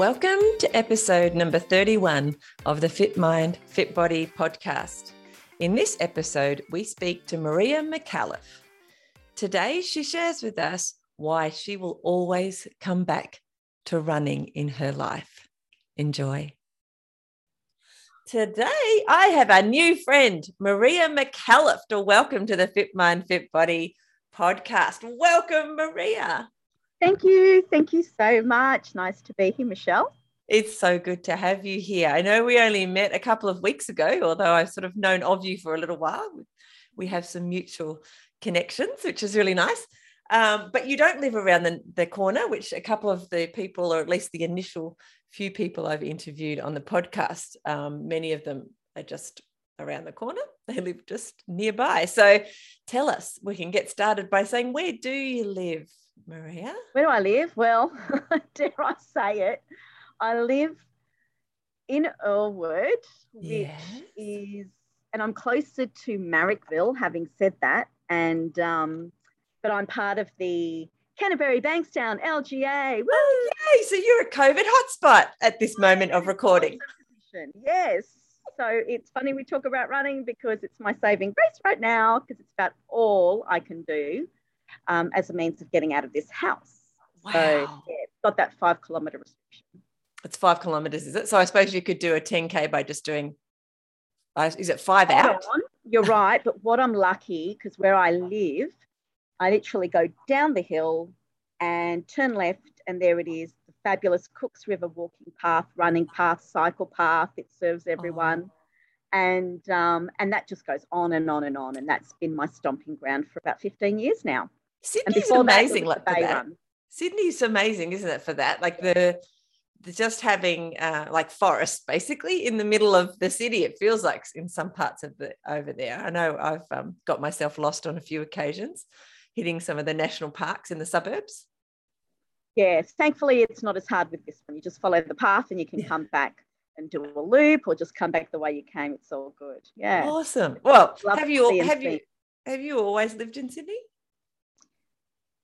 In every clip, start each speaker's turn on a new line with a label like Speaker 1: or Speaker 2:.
Speaker 1: Welcome to episode number 31 of the Fit Mind, Fit Body podcast. In this episode, we speak to Maria Micallef. Today, she shares with us why she will always come back to running in her life. Enjoy. Today, I have a new friend, Maria Micallef, to welcome to the Fit Mind, Fit Body podcast. Welcome, Maria.
Speaker 2: Thank you. Thank you so much. Nice to be here, Michelle.
Speaker 1: It's so good to have you here. I know we only met a couple of weeks ago, although I've sort of known of you for a little while. We have some mutual connections, which is really nice. Um, but you don't live around the, the corner, which a couple of the people, or at least the initial few people I've interviewed on the podcast, um, many of them are just around the corner. They live just nearby. So tell us, we can get started by saying, where do you live? Maria?
Speaker 2: Where do I live? Well, dare I say it? I live in Earlwood, which yes. is, and I'm closer to Marrickville, having said that. And, um, but I'm part of the Canterbury Bankstown LGA. Woo!
Speaker 1: Oh, yay. So you're a COVID hotspot at this moment of recording.
Speaker 2: Yes. So it's funny we talk about running because it's my saving grace right now because it's about all I can do um, as a means of getting out of this house. Wow. So yeah, got that five kilometer restriction.
Speaker 1: It's five kilometers, is it? So I suppose you could do a 10K by just doing, uh, is it five out?
Speaker 2: You're right. But what I'm lucky, because where I live, I literally go down the hill and turn left, and there it is the fabulous Cooks River walking path, running path, cycle path. It serves everyone. Oh. And um, and that just goes on and on and on. And that's been my stomping ground for about 15 years now.
Speaker 1: Sydney's amazing like for that. Run. Sydney's amazing, isn't it, for that? Like the, the just having uh, like forest basically in the middle of the city. It feels like in some parts of the over there. I know I've um, got myself lost on a few occasions, hitting some of the national parks in the suburbs.
Speaker 2: Yes, thankfully it's not as hard with this one. You just follow the path and you can yeah. come back and do a loop or just come back the way you came. It's all good. Yeah.
Speaker 1: Awesome. Well, Love have you have you have you always lived in Sydney?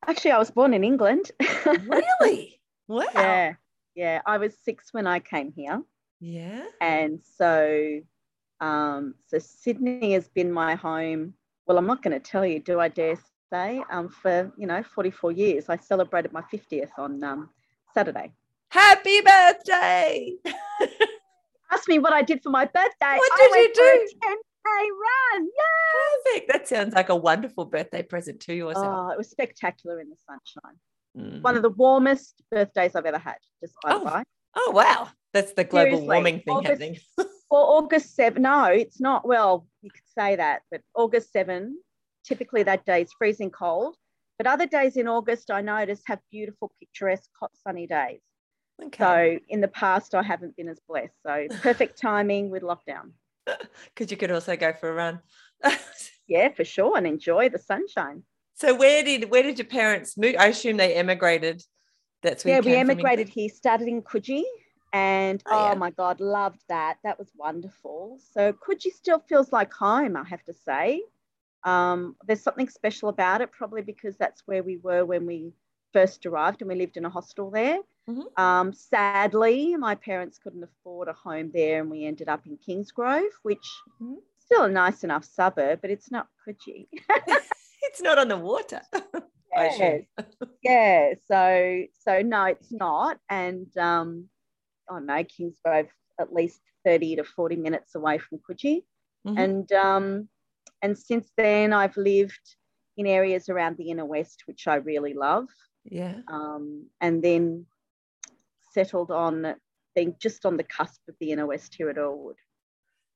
Speaker 2: Actually, I was born in England.
Speaker 1: really? Wow.
Speaker 2: Yeah. Yeah. I was six when I came here.
Speaker 1: Yeah.
Speaker 2: And so, um, so Sydney has been my home. Well, I'm not going to tell you, do I dare say? Um, for you know, 44 years. I celebrated my 50th on um, Saturday.
Speaker 1: Happy birthday!
Speaker 2: Ask me what I did for my birthday.
Speaker 1: What did you do?
Speaker 2: Run. Yeah.
Speaker 1: Perfect. That sounds like a wonderful birthday present to yourself.
Speaker 2: Oh, it was spectacular in the sunshine. Mm. One of the warmest birthdays I've ever had, just by
Speaker 1: oh.
Speaker 2: the way.
Speaker 1: Oh, wow. That's the global Seriously, warming thing August, happening.
Speaker 2: well, August 7, no, it's not. Well, you could say that, but August 7, typically that day is freezing cold. But other days in August, I notice have beautiful, picturesque, hot, sunny days. Okay. So in the past, I haven't been as blessed. So perfect timing with lockdown
Speaker 1: because you could also go for a run.
Speaker 2: yeah, for sure, and enjoy the sunshine.
Speaker 1: So where did where did your parents move? I assume they emigrated. That's where
Speaker 2: yeah, we emigrated here. Started in Coogee, and oh, oh yeah. my god, loved that. That was wonderful. So Coogee still feels like home. I have to say. Um, there's something special about it, probably because that's where we were when we first arrived, and we lived in a hostel there. Mm-hmm. Um, sadly, my parents couldn't afford a home there, and we ended up in Kingsgrove, which mm-hmm. still a nice enough suburb, but it's not Coogee.
Speaker 1: it's not on the water.
Speaker 2: yes. yeah. So so no, it's not. And um, oh no, Kingsgrove at least 30 to 40 minutes away from Coogee. Mm-hmm. And um, and since then I've lived in areas around the inner west, which I really love.
Speaker 1: Yeah.
Speaker 2: Um, and then settled on being just on the cusp of the inner west here at Earlwood.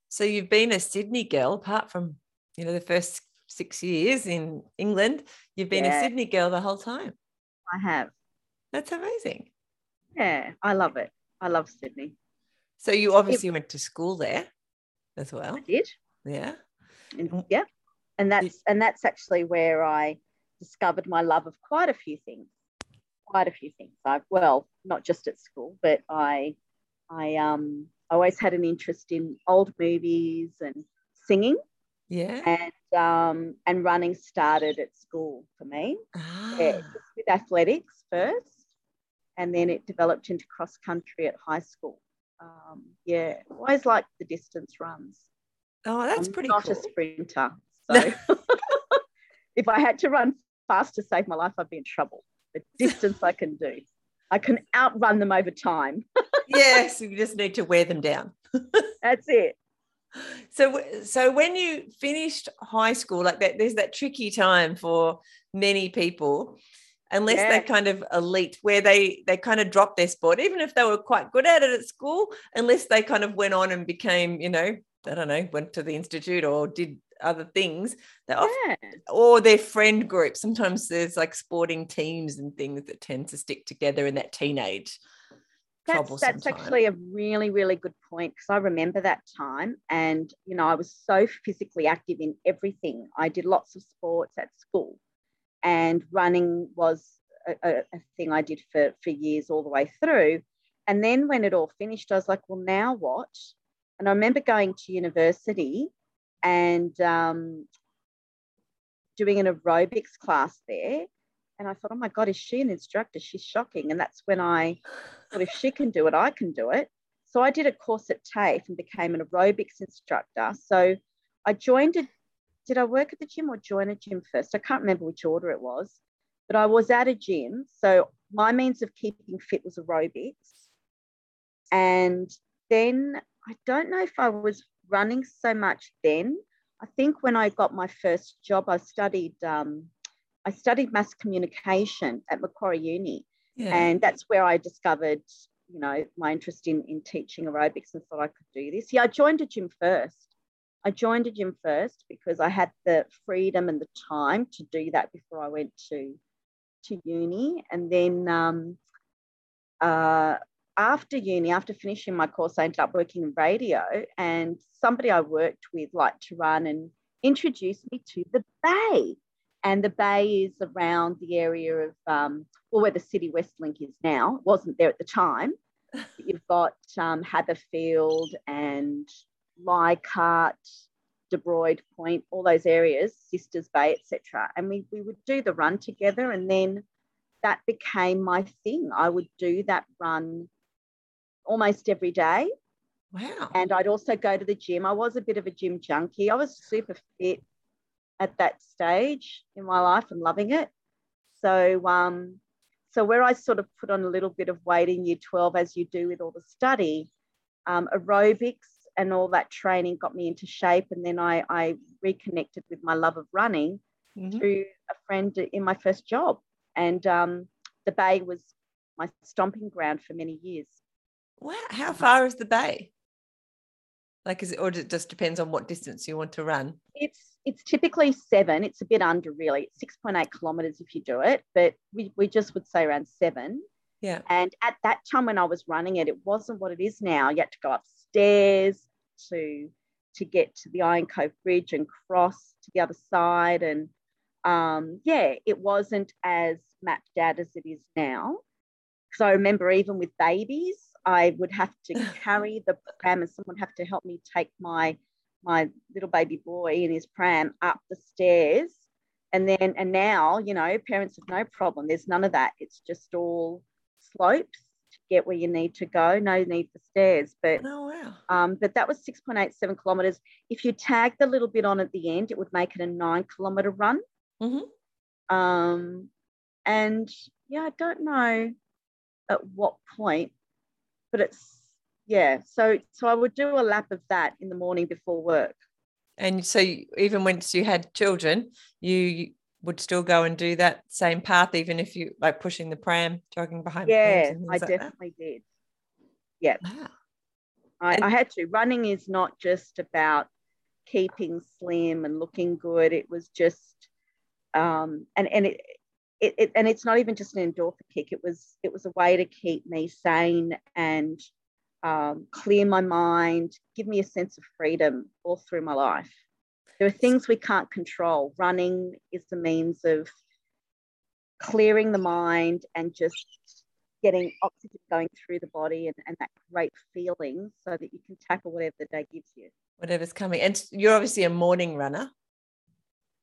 Speaker 1: So you've been a Sydney girl, apart from you know the first six years in England. You've been yeah. a Sydney girl the whole time.
Speaker 2: I have.
Speaker 1: That's amazing.
Speaker 2: Yeah, I love it. I love Sydney.
Speaker 1: So you obviously it, went to school there as well.
Speaker 2: I did.
Speaker 1: Yeah.
Speaker 2: And, mm. yeah. And that's and that's actually where I discovered my love of quite a few things. Quite a few things. I well, not just at school, but I I um I always had an interest in old movies and singing.
Speaker 1: Yeah.
Speaker 2: And um and running started at school for me. Ah. Yeah, with athletics first, and then it developed into cross country at high school. Um, yeah, always liked the distance runs.
Speaker 1: Oh, that's
Speaker 2: I'm
Speaker 1: pretty
Speaker 2: not
Speaker 1: cool.
Speaker 2: a sprinter. So if I had to run fast to save my life, I'd be in trouble. The distance I can do. I can outrun them over time.
Speaker 1: yes, you just need to wear them down.
Speaker 2: That's it.
Speaker 1: So, so when you finished high school, like that, there's that tricky time for many people, unless yeah. they're kind of elite, where they they kind of drop their sport, even if they were quite good at it at school, unless they kind of went on and became, you know, I don't know, went to the institute or did other things they often, yeah. or their friend group. Sometimes there's like sporting teams and things that tend to stick together in that teenage
Speaker 2: that's, that's actually a really really good point because i remember that time and you know i was so physically active in everything. I did lots of sports at school and running was a, a thing i did for for years all the way through. And then when it all finished i was like well now what? And i remember going to university and um, doing an aerobics class there. And I thought, oh my God, is she an instructor? She's shocking. And that's when I thought, if she can do it, I can do it. So I did a course at TAFE and became an aerobics instructor. So I joined a, did I work at the gym or join a gym first? I can't remember which order it was, but I was at a gym. So my means of keeping fit was aerobics. And then I don't know if I was running so much then. I think when I got my first job, I studied um, I studied mass communication at Macquarie Uni, yeah. and that's where I discovered you know my interest in in teaching aerobics and thought I could do this. Yeah, I joined a gym first. I joined a gym first because I had the freedom and the time to do that before I went to to uni, and then um, uh, after uni, after finishing my course, I ended up working in radio, and somebody I worked with liked to run and introduced me to the Bay. And the Bay is around the area of, um, well, where the City Westlink is now. It wasn't there at the time. You've got um, Haberfield and Leichhardt, De Point, all those areas, Sisters Bay, etc. And we, we would do the run together. And then that became my thing. I would do that run almost every day.
Speaker 1: Wow.
Speaker 2: And I'd also go to the gym. I was a bit of a gym junkie. I was super fit at that stage in my life and loving it. So, um, so where I sort of put on a little bit of weight in year 12, as you do with all the study, um, aerobics and all that training got me into shape. And then I, I reconnected with my love of running mm-hmm. through a friend in my first job. And um, the Bay was my stomping ground for many years.
Speaker 1: Wow. How far is the bay? Like, is it, or it just depends on what distance you want to run?
Speaker 2: It's it's typically seven. It's a bit under really. It's six point eight kilometers if you do it, but we, we just would say around seven.
Speaker 1: Yeah.
Speaker 2: And at that time when I was running it, it wasn't what it is now. You had to go upstairs to to get to the Iron Cove Bridge and cross to the other side. And um, yeah, it wasn't as mapped out as it is now. Because I remember even with babies, I would have to carry the pram and someone would have to help me take my my little baby boy in his pram up the stairs. And then and now, you know, parents have no problem. There's none of that. It's just all slopes to get where you need to go. No need for stairs. But
Speaker 1: oh wow.
Speaker 2: Um, but that was 6.87 kilometers. If you tag the little bit on at the end, it would make it a nine kilometer run.
Speaker 1: Mm-hmm.
Speaker 2: Um, and yeah, I don't know at what point but it's yeah so so i would do a lap of that in the morning before work.
Speaker 1: And so even once you had children you would still go and do that same path even if you like pushing the pram jogging behind
Speaker 2: yeah i like definitely that? did. Yeah. Wow. I, I had to. Running is not just about keeping slim and looking good. It was just um and and it it, it, and it's not even just an endorphin kick. It was it was a way to keep me sane and um, clear my mind, give me a sense of freedom all through my life. There are things we can't control. Running is the means of clearing the mind and just getting oxygen going through the body and, and that great feeling so that you can tackle whatever the day gives you.
Speaker 1: Whatever's coming. And you're obviously a morning runner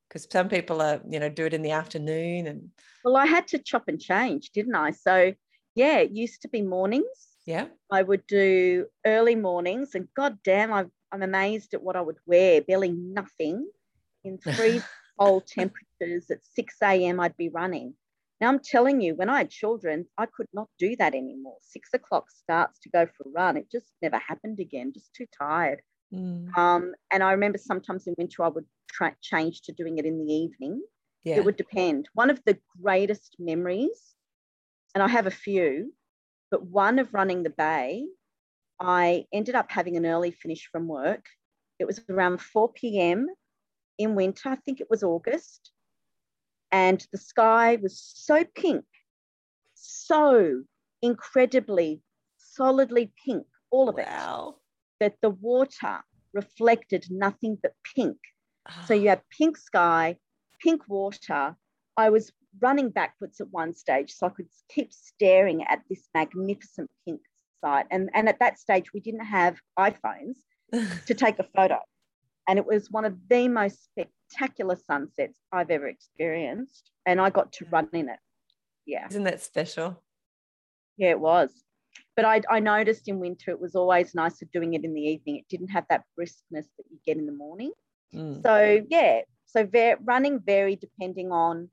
Speaker 1: because some people are, you know, do it in the afternoon and
Speaker 2: well, I had to chop and change, didn't I? So yeah, it used to be mornings.
Speaker 1: Yeah.
Speaker 2: I would do early mornings and god damn, i I'm amazed at what I would wear, barely nothing in three cold temperatures at 6 a.m. I'd be running. Now I'm telling you, when I had children, I could not do that anymore. Six o'clock starts to go for a run. It just never happened again, just too tired. Mm. Um, and I remember sometimes in winter I would try, change to doing it in the evening. Yeah. It would depend. One of the greatest memories, and I have a few, but one of running the bay, I ended up having an early finish from work. It was around 4 p.m. in winter, I think it was August and the sky was so pink, so incredibly solidly pink, all of wow. it, that the water reflected nothing but pink. So you ah. had pink sky, pink water. I was running backwards at one stage, so I could keep staring at this magnificent pink site. And, and at that stage, we didn't have iPhones to take a photo. And it was one of the most spectacular sunsets I've ever experienced. And I got to run in it. Yeah.
Speaker 1: Isn't that special?
Speaker 2: Yeah, it was. But I, I noticed in winter it was always nicer doing it in the evening. It didn't have that briskness that you get in the morning. Mm. So, yeah. So, ver- running varied depending on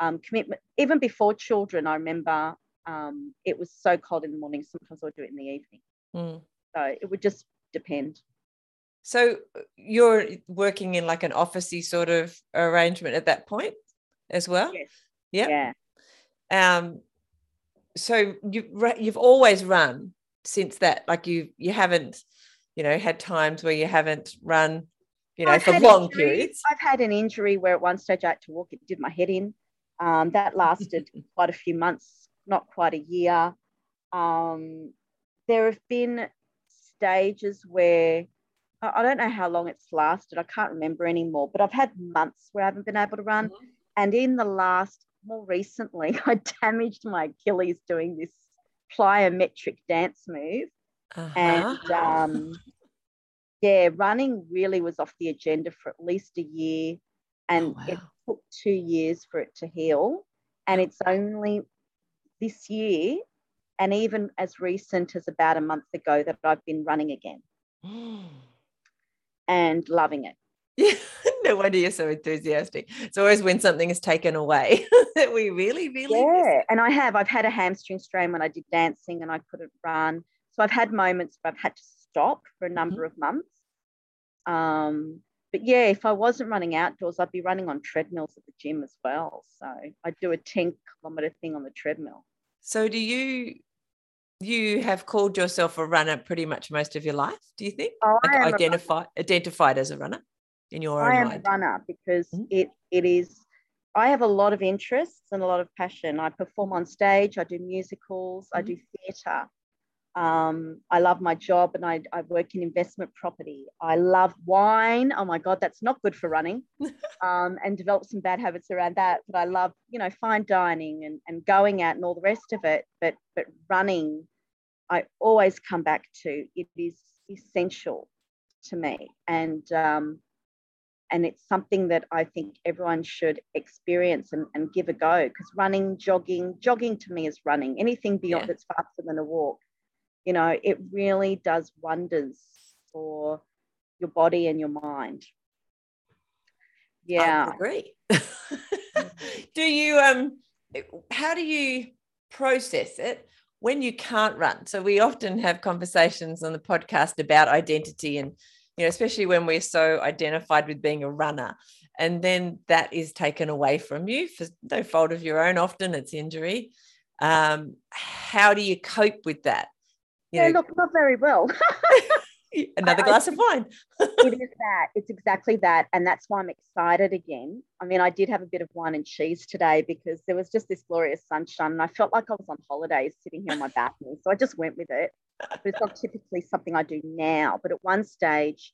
Speaker 2: um, commitment. Even before children, I remember um, it was so cold in the morning. Sometimes I would do it in the evening. Mm. So, it would just depend.
Speaker 1: So you're working in like an officey sort of arrangement at that point as well?
Speaker 2: Yes.
Speaker 1: Yeah. Yeah. Um, so you you've always run since that, like you you haven't, you know, had times where you haven't run, you know, I've for long periods.
Speaker 2: I've had an injury where at one stage I had to walk, it did my head in. Um, that lasted quite a few months, not quite a year. Um, there have been stages where I don't know how long it's lasted. I can't remember anymore, but I've had months where I haven't been able to run. Mm-hmm. And in the last, more recently, I damaged my Achilles doing this plyometric dance move. Uh-huh. And um, yeah, running really was off the agenda for at least a year. And oh, wow. it took two years for it to heal. And it's only this year, and even as recent as about a month ago, that I've been running again. and loving it.
Speaker 1: Yeah, no wonder you're so enthusiastic. It's always when something is taken away that we really, really.
Speaker 2: Yeah, and I have. I've had a hamstring strain when I did dancing and I couldn't run. So I've had moments where I've had to stop for a number mm-hmm. of months. Um, but yeah, if I wasn't running outdoors, I'd be running on treadmills at the gym as well. So I do a 10 kilometer thing on the treadmill.
Speaker 1: So do you you have called yourself a runner pretty much most of your life, do you think?
Speaker 2: Oh,
Speaker 1: like identified identified as a runner in your
Speaker 2: I
Speaker 1: own
Speaker 2: am
Speaker 1: mind?
Speaker 2: a runner because mm-hmm. it it is I have a lot of interests and a lot of passion. I perform on stage, I do musicals, mm-hmm. I do theatre. Um, I love my job and I, I work in investment property. I love wine. Oh my God, that's not good for running um, and develop some bad habits around that. But I love, you know, fine dining and, and going out and all the rest of it. But, but running I always come back to it is essential to me. And um, and it's something that I think everyone should experience and, and give a go because running, jogging, jogging to me is running. Anything beyond yeah. that's faster than a walk, you know, it really does wonders for your body and your mind. Yeah.
Speaker 1: I agree. do you um how do you process it when you can't run. So we often have conversations on the podcast about identity and you know especially when we're so identified with being a runner. And then that is taken away from you for no fault of your own. Often it's injury. Um, how do you cope with that?
Speaker 2: You yeah know, look not very well
Speaker 1: Another glass I, of wine.
Speaker 2: it is that. It's exactly that. And that's why I'm excited again. I mean, I did have a bit of wine and cheese today because there was just this glorious sunshine and I felt like I was on holidays sitting here on my balcony. So I just went with it. But it's not typically something I do now. But at one stage,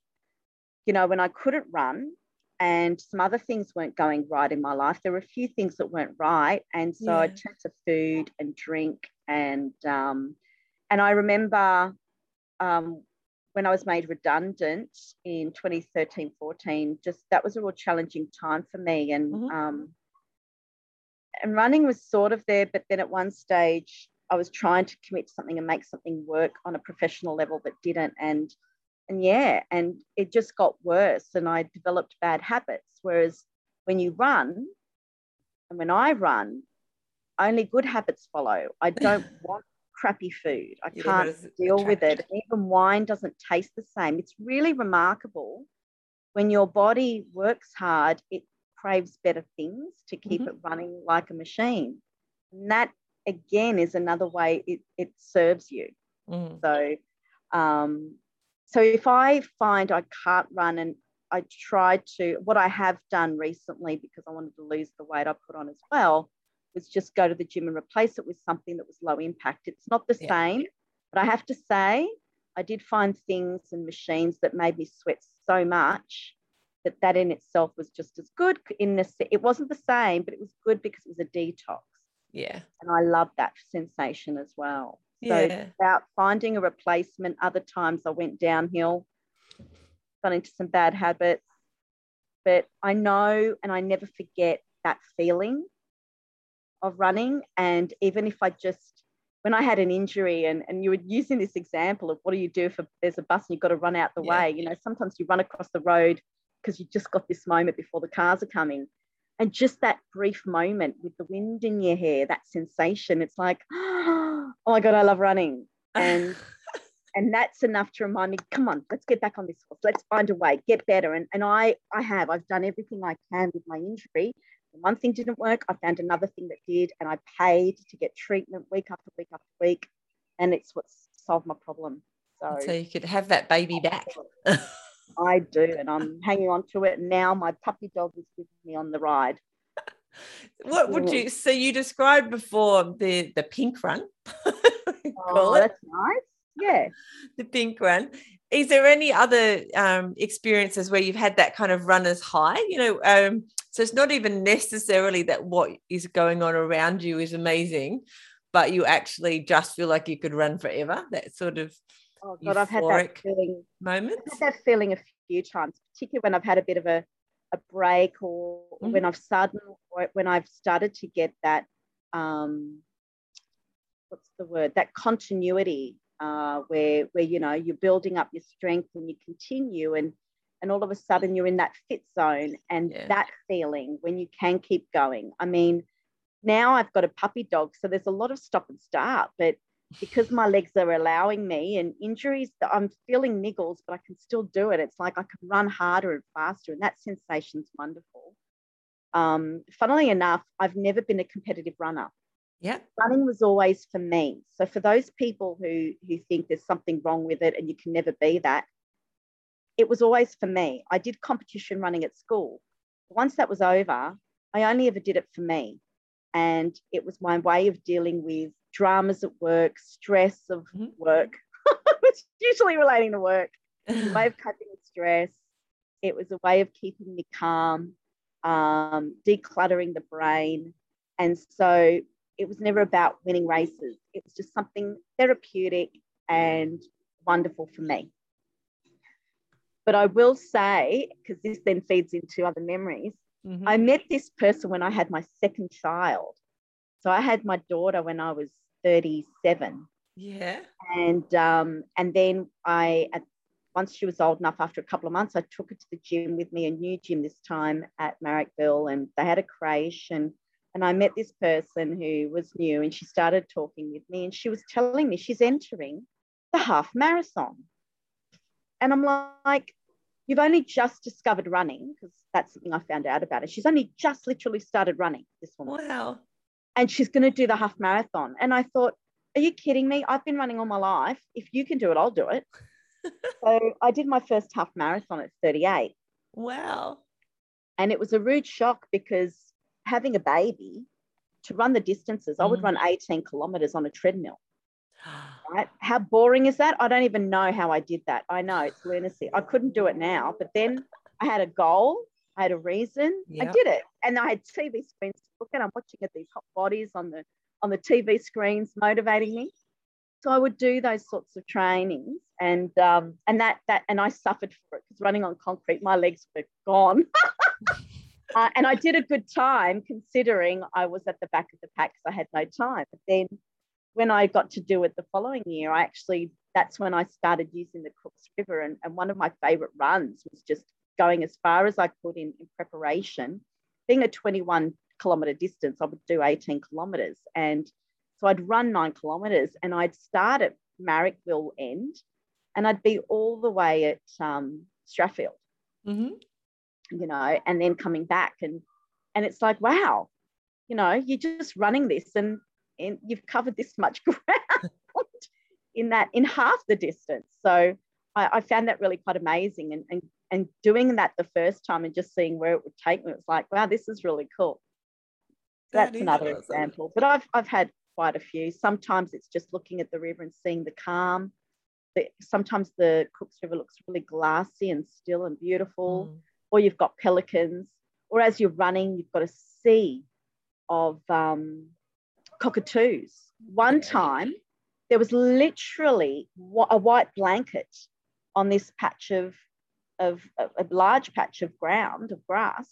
Speaker 2: you know, when I couldn't run and some other things weren't going right in my life, there were a few things that weren't right. And so yeah. I turned to food and drink and um, and I remember um, when I was made redundant in 2013 14, just that was a real challenging time for me. And mm-hmm. um, and running was sort of there, but then at one stage I was trying to commit to something and make something work on a professional level, but didn't. And and yeah, and it just got worse. And I developed bad habits. Whereas when you run, and when I run, only good habits follow. I don't want crappy food. I yeah, can't deal with it. Even wine doesn't taste the same. It's really remarkable. When your body works hard, it craves better things to keep mm-hmm. it running like a machine. And that again is another way it, it serves you. Mm. So um, so if I find I can't run and I try to what I have done recently because I wanted to lose the weight I put on as well was just go to the gym and replace it with something that was low impact. It's not the yeah. same, but I have to say, I did find things and machines that made me sweat so much that that in itself was just as good. In this, it wasn't the same, but it was good because it was a detox.
Speaker 1: Yeah,
Speaker 2: and I love that sensation as well. So yeah. about finding a replacement. Other times I went downhill, got into some bad habits, but I know and I never forget that feeling of running. And even if I just, when I had an injury and, and you were using this example of what do you do if there's a bus and you've got to run out the yeah. way, you know, sometimes you run across the road because you just got this moment before the cars are coming. And just that brief moment with the wind in your hair, that sensation, it's like, oh my God, I love running. And and that's enough to remind me, come on, let's get back on this horse. Let's find a way, get better. And and I I have, I've done everything I can with my injury one thing didn't work, I found another thing that did, and I paid to get treatment week after week after week, and it's what solved my problem. So,
Speaker 1: so you could have that baby back.
Speaker 2: I do, and I'm hanging on to it now. My puppy dog is with me on the ride.
Speaker 1: what would you? So you described before the the pink run.
Speaker 2: oh, that's nice. Yeah,
Speaker 1: the pink run. Is there any other um, experiences where you've had that kind of runner's high? You know, um, so it's not even necessarily that what is going on around you is amazing, but you actually just feel like you could run forever. That sort of
Speaker 2: oh god, I've had that feeling.
Speaker 1: Moment.
Speaker 2: I've had that feeling a few times, particularly when I've had a bit of a a break or mm-hmm. when I've started when I've started to get that um, what's the word that continuity uh, where where you know you're building up your strength and you continue and and all of a sudden you're in that fit zone and yeah. that feeling when you can keep going. I mean, now I've got a puppy dog, so there's a lot of stop and start, but because my legs are allowing me and injuries that I'm feeling niggles, but I can still do it. It's like I can run harder and faster, and that sensation's wonderful. Um, funnily enough, I've never been a competitive runner.
Speaker 1: Yeah.
Speaker 2: Running was always for me. So for those people who who think there's something wrong with it and you can never be that, it was always for me. I did competition running at school. Once that was over, I only ever did it for me. And it was my way of dealing with dramas at work, stress of mm-hmm. work. it's usually relating to work. a way of coping with stress. It was a way of keeping me calm, um, decluttering the brain. And so it was never about winning races. It was just something therapeutic and wonderful for me. But I will say, because this then feeds into other memories, mm-hmm. I met this person when I had my second child. So I had my daughter when I was 37.
Speaker 1: Yeah.
Speaker 2: And um, and then I at once she was old enough, after a couple of months, I took her to the gym with me, a new gym this time at Marrickville, and they had a creche and and I met this person who was new and she started talking with me and she was telling me she's entering the half marathon. And I'm like, you've only just discovered running because that's something I found out about her. She's only just literally started running this woman.
Speaker 1: Wow.
Speaker 2: And she's going to do the half marathon. And I thought, are you kidding me? I've been running all my life. If you can do it, I'll do it. so I did my first half marathon at 38.
Speaker 1: Wow.
Speaker 2: And it was a rude shock because having a baby, to run the distances, mm. I would mm. run 18 kilometers on a treadmill. Right? How boring is that? I don't even know how I did that. I know it's lunacy. I couldn't do it now, but then I had a goal, I had a reason, yep. I did it, and I had TV screens to look at. I'm watching at these hot bodies on the on the TV screens, motivating me. So I would do those sorts of trainings, and um, and that that and I suffered for it because running on concrete, my legs were gone. uh, and I did a good time considering I was at the back of the pack because I had no time. But then when I got to do it the following year, I actually, that's when I started using the Cooks River. And, and one of my favorite runs was just going as far as I could in, in preparation. Being a 21 kilometer distance, I would do 18 kilometers. And so I'd run nine kilometers and I'd start at Marrickville End and I'd be all the way at um, Strathfield, mm-hmm. You know, and then coming back. And, and it's like, wow, you know, you're just running this and and you've covered this much ground in that in half the distance. So I, I, found that really quite amazing. And, and and doing that the first time and just seeing where it would take me, it was like, wow, this is really cool. That That's another awesome. example. But I've I've had quite a few. Sometimes it's just looking at the river and seeing the calm. The, sometimes the Cooks River looks really glassy and still and beautiful. Mm. Or you've got pelicans. Or as you're running, you've got a sea of um, cockatoos. One time, there was literally a white blanket on this patch of, of a large patch of ground of grass,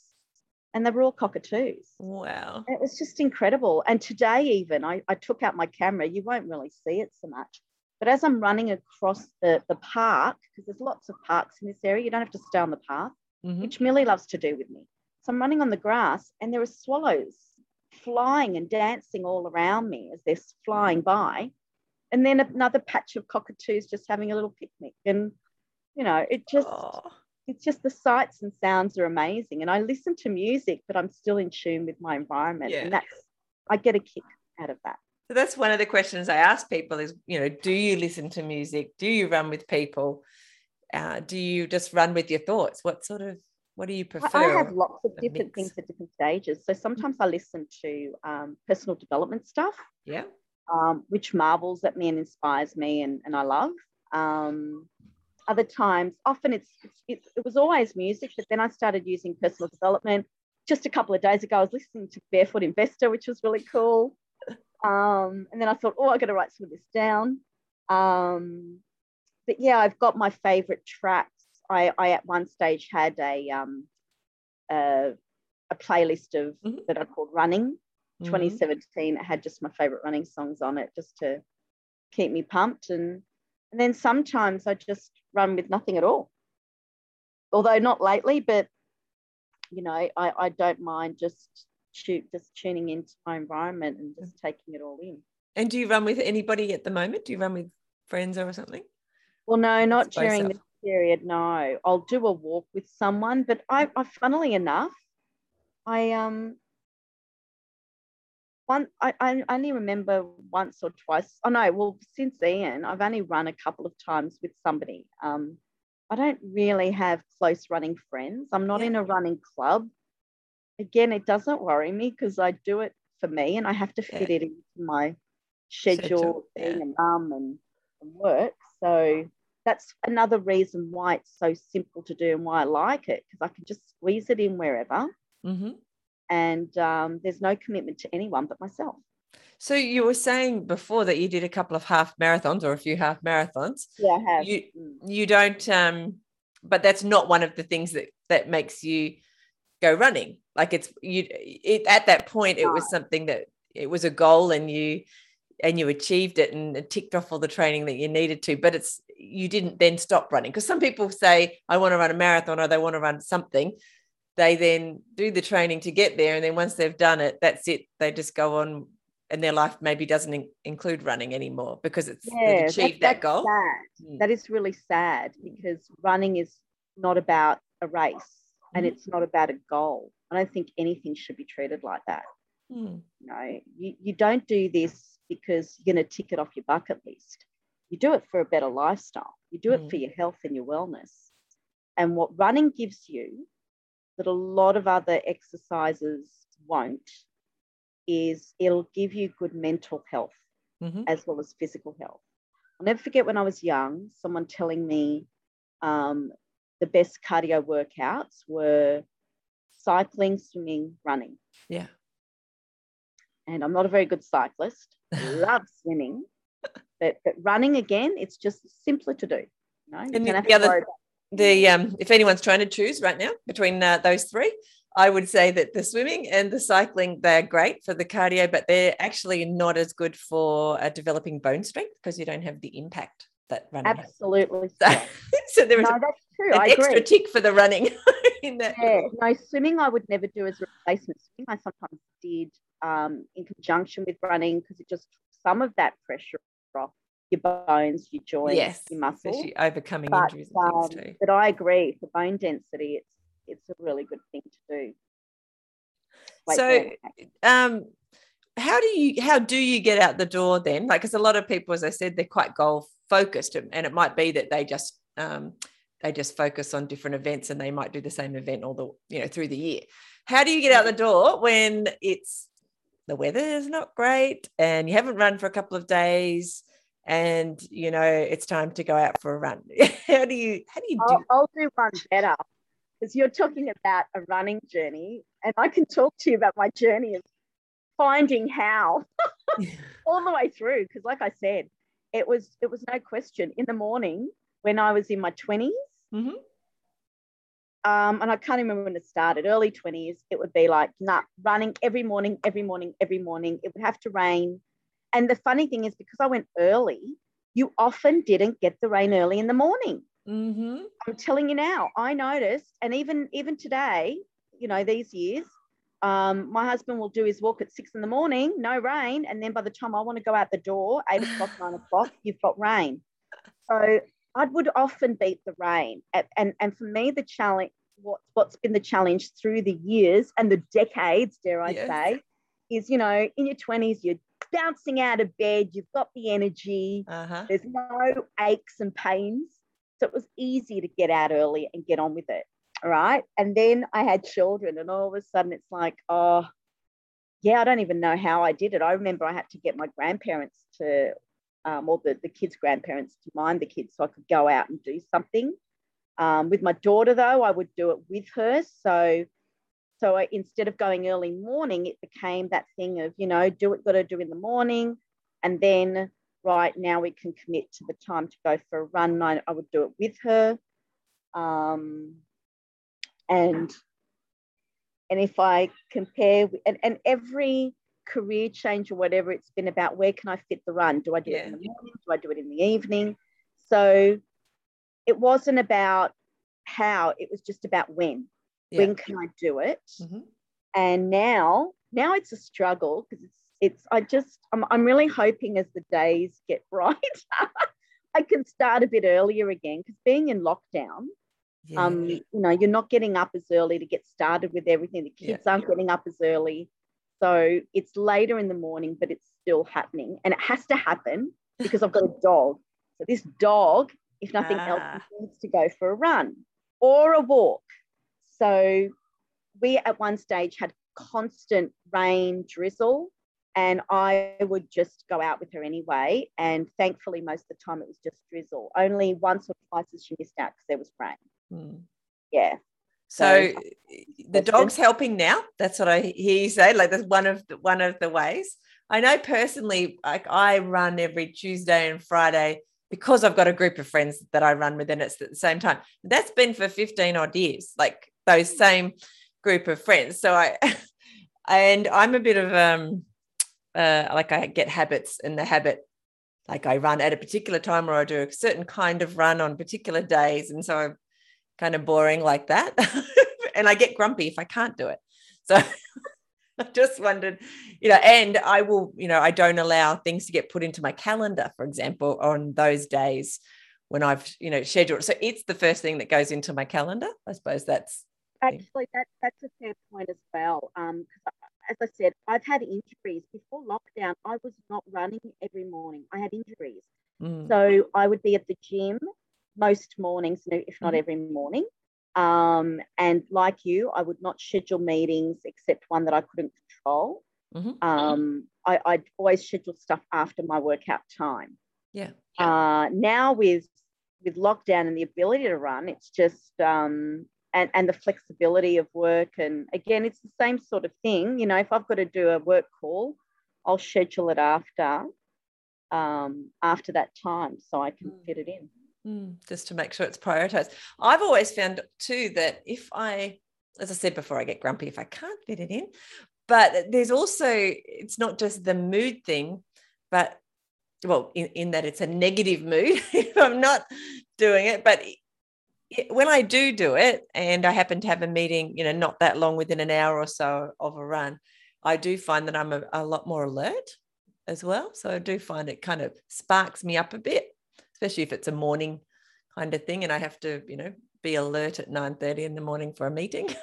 Speaker 2: and they were all cockatoos.
Speaker 1: Wow!
Speaker 2: it was just incredible. And today, even I, I took out my camera. You won't really see it so much, but as I'm running across the the park, because there's lots of parks in this area, you don't have to stay on the path, mm-hmm. which Millie loves to do with me. So I'm running on the grass, and there are swallows flying and dancing all around me as they're flying by. And then another patch of cockatoos just having a little picnic. And, you know, it just, oh. it's just the sights and sounds are amazing. And I listen to music, but I'm still in tune with my environment. Yeah. And that's, I get a kick out of that.
Speaker 1: So that's one of the questions I ask people is, you know, do you listen to music? Do you run with people? Uh, do you just run with your thoughts? What sort of what do you prefer?
Speaker 2: I have lots of different mix? things at different stages. So sometimes I listen to um, personal development stuff.
Speaker 1: Yeah.
Speaker 2: Um, which marvels at me and inspires me and, and I love. Um, other times, often it's, it's, it was always music, but then I started using personal development. Just a couple of days ago, I was listening to Barefoot Investor, which was really cool. Um, and then I thought, oh, I got to write some of this down. Um, but yeah, I've got my favorite tracks. I, I at one stage had a um, a, a playlist of mm-hmm. that I called Running. Mm-hmm. 2017 it had just my favorite running songs on it just to keep me pumped and and then sometimes I just run with nothing at all. Although not lately, but you know, I, I don't mind just shoot just tuning into my environment and just mm-hmm. taking it all in.
Speaker 1: And do you run with anybody at the moment? Do you run with friends or something?
Speaker 2: Well, no, not during this period, no. I'll do a walk with someone, but I, I funnily enough, I um one I, I only remember once or twice. Oh no, well since Ian, I've only run a couple of times with somebody. Um, I don't really have close running friends. I'm not yeah. in a running club. Again, it doesn't worry me because I do it for me and I have to fit yeah. it into my schedule, schedule being yeah. a mum and, and work. So that's another reason why it's so simple to do and why I like it because I can just squeeze it in wherever. Mm-hmm. And um, there's no commitment to anyone but myself.
Speaker 1: So you were saying before that you did a couple of half marathons or a few half marathons.
Speaker 2: Yeah, I have.
Speaker 1: You mm. you don't um but that's not one of the things that that makes you go running. Like it's you it at that point it was something that it was a goal and you and you achieved it and ticked off all the training that you needed to but it's you didn't then stop running because some people say i want to run a marathon or they want to run something they then do the training to get there and then once they've done it that's it they just go on and their life maybe doesn't in- include running anymore because it's yeah, achieved that, that goal.
Speaker 2: Mm. that is really sad because running is not about a race mm. and it's not about a goal i don't think anything should be treated like that mm. you know you, you don't do this because you're going to tick it off your bucket list. You do it for a better lifestyle. You do it mm. for your health and your wellness. And what running gives you that a lot of other exercises won't is it'll give you good mental health mm-hmm. as well as physical health. I'll never forget when I was young, someone telling me um, the best cardio workouts were cycling, swimming, running.
Speaker 1: Yeah.
Speaker 2: And I'm not a very good cyclist. love swimming, but, but running again, it's just simpler to do. You know,
Speaker 1: and the, the other, the um, if anyone's trying to choose right now between uh, those three, I would say that the swimming and the cycling, they're great for the cardio, but they're actually not as good for uh, developing bone strength because you don't have the impact that running
Speaker 2: Absolutely.
Speaker 1: Has. So, so there is no, that's true. an I extra agree. tick for the running in that.
Speaker 2: Yeah, no, swimming I would never do as a replacement. Swimming I sometimes did um, in conjunction with running because it just took some of that pressure off your bones, your joints, yes, your muscles.
Speaker 1: overcoming but, injuries and um, things too.
Speaker 2: But I agree for bone density, it's it's a really good thing to do.
Speaker 1: Wait, so, um, how do you how do you get out the door then? Like, because a lot of people, as I said, they're quite goal focused, and it might be that they just um, they just focus on different events, and they might do the same event all the you know through the year. How do you get out the door when it's the weather is not great and you haven't run for a couple of days? and you know it's time to go out for a run how do you how do you do
Speaker 2: I'll, I'll do one better because you're talking about a running journey, and I can talk to you about my journey of finding how all the way through. Because, like I said, it was it was no question in the morning when I was in my 20s. Mm-hmm. Um, and I can't remember when it started, early 20s, it would be like, nah, running every morning, every morning, every morning. It would have to rain. And the funny thing is, because I went early, you often didn't get the rain early in the morning.
Speaker 1: Mm-hmm.
Speaker 2: I'm telling you now, I noticed, and even even today, you know, these years, um, my husband will do his walk at six in the morning, no rain, and then by the time I want to go out the door, eight o'clock, nine o'clock, you've got rain. So I would often beat the rain, and and, and for me, the challenge, what what's been the challenge through the years and the decades, dare I yes. say, is you know, in your twenties, you're bouncing out of bed, you've got the energy, uh-huh. there's no aches and pains so it was easy to get out early and get on with it. All right. And then I had children, and all of a sudden it's like, oh, yeah, I don't even know how I did it. I remember I had to get my grandparents to, um, or the, the kids' grandparents to mind the kids so I could go out and do something. Um, with my daughter, though, I would do it with her. So, so I, instead of going early morning, it became that thing of, you know, do it, got to do in the morning. And then right now we can commit to the time to go for a run. I, I would do it with her. Um, and and if I compare and, and every career change or whatever, it's been about where can I fit the run? Do I do yeah. it in the morning? Do I do it in the evening? So it wasn't about how, it was just about when. Yeah. When can I do it? Mm-hmm. And now, now it's a struggle because it's it's I just I'm, I'm really hoping as the days get bright, I can start a bit earlier again because being in lockdown, yeah. um, you know, you're not getting up as early to get started with everything. The kids yeah. aren't getting up as early. So it's later in the morning, but it's still happening. And it has to happen because I've got a dog. So this dog, if nothing ah. else, needs to go for a run or a walk. So we at one stage had constant rain, drizzle, and I would just go out with her anyway. And thankfully, most of the time it was just drizzle. Only once or twice as she missed out because there was rain.
Speaker 1: Hmm.
Speaker 2: Yeah.
Speaker 1: So, so the dog's helping now. That's what I hear you say. Like that's one of the, one of the ways. I know personally, like I run every Tuesday and Friday because I've got a group of friends that I run with, and it's at the same time. That's been for fifteen odd years. Like those same group of friends. So I, and I'm a bit of um uh, like I get habits and the habit, like I run at a particular time or I do a certain kind of run on particular days. And so I'm kind of boring like that. and I get grumpy if I can't do it. So I just wondered, you know, and I will, you know, I don't allow things to get put into my calendar, for example, on those days when I've, you know, scheduled. So it's the first thing that goes into my calendar. I suppose that's
Speaker 2: actually that that's a fair point as well. Um, as I said, I've had injuries before lockdown. I was not running every morning. I had injuries. Mm. So I would be at the gym most mornings, if not
Speaker 1: Mhm.
Speaker 2: every morning. Um, and like you, I would not schedule meetings except one that I couldn't control.
Speaker 1: Mhm.
Speaker 2: Um, I, I'd always schedule stuff after my workout time.
Speaker 1: Yeah.
Speaker 2: Uh, now with with lockdown and the ability to run, it's just um, and and the flexibility of work. And again, it's the same sort of thing. You know, if I've got to do a work call, I'll schedule it after um, after that time so I can
Speaker 1: Mm.
Speaker 2: fit it in.
Speaker 1: Mm, just to make sure it's prioritized. I've always found too that if I, as I said before, I get grumpy if I can't fit it in. But there's also, it's not just the mood thing, but well, in, in that it's a negative mood if I'm not doing it. But when I do do it and I happen to have a meeting, you know, not that long within an hour or so of a run, I do find that I'm a, a lot more alert as well. So I do find it kind of sparks me up a bit, especially if it's a morning kind of thing and I have to, you know, be alert at 9:30 in the morning for a meeting.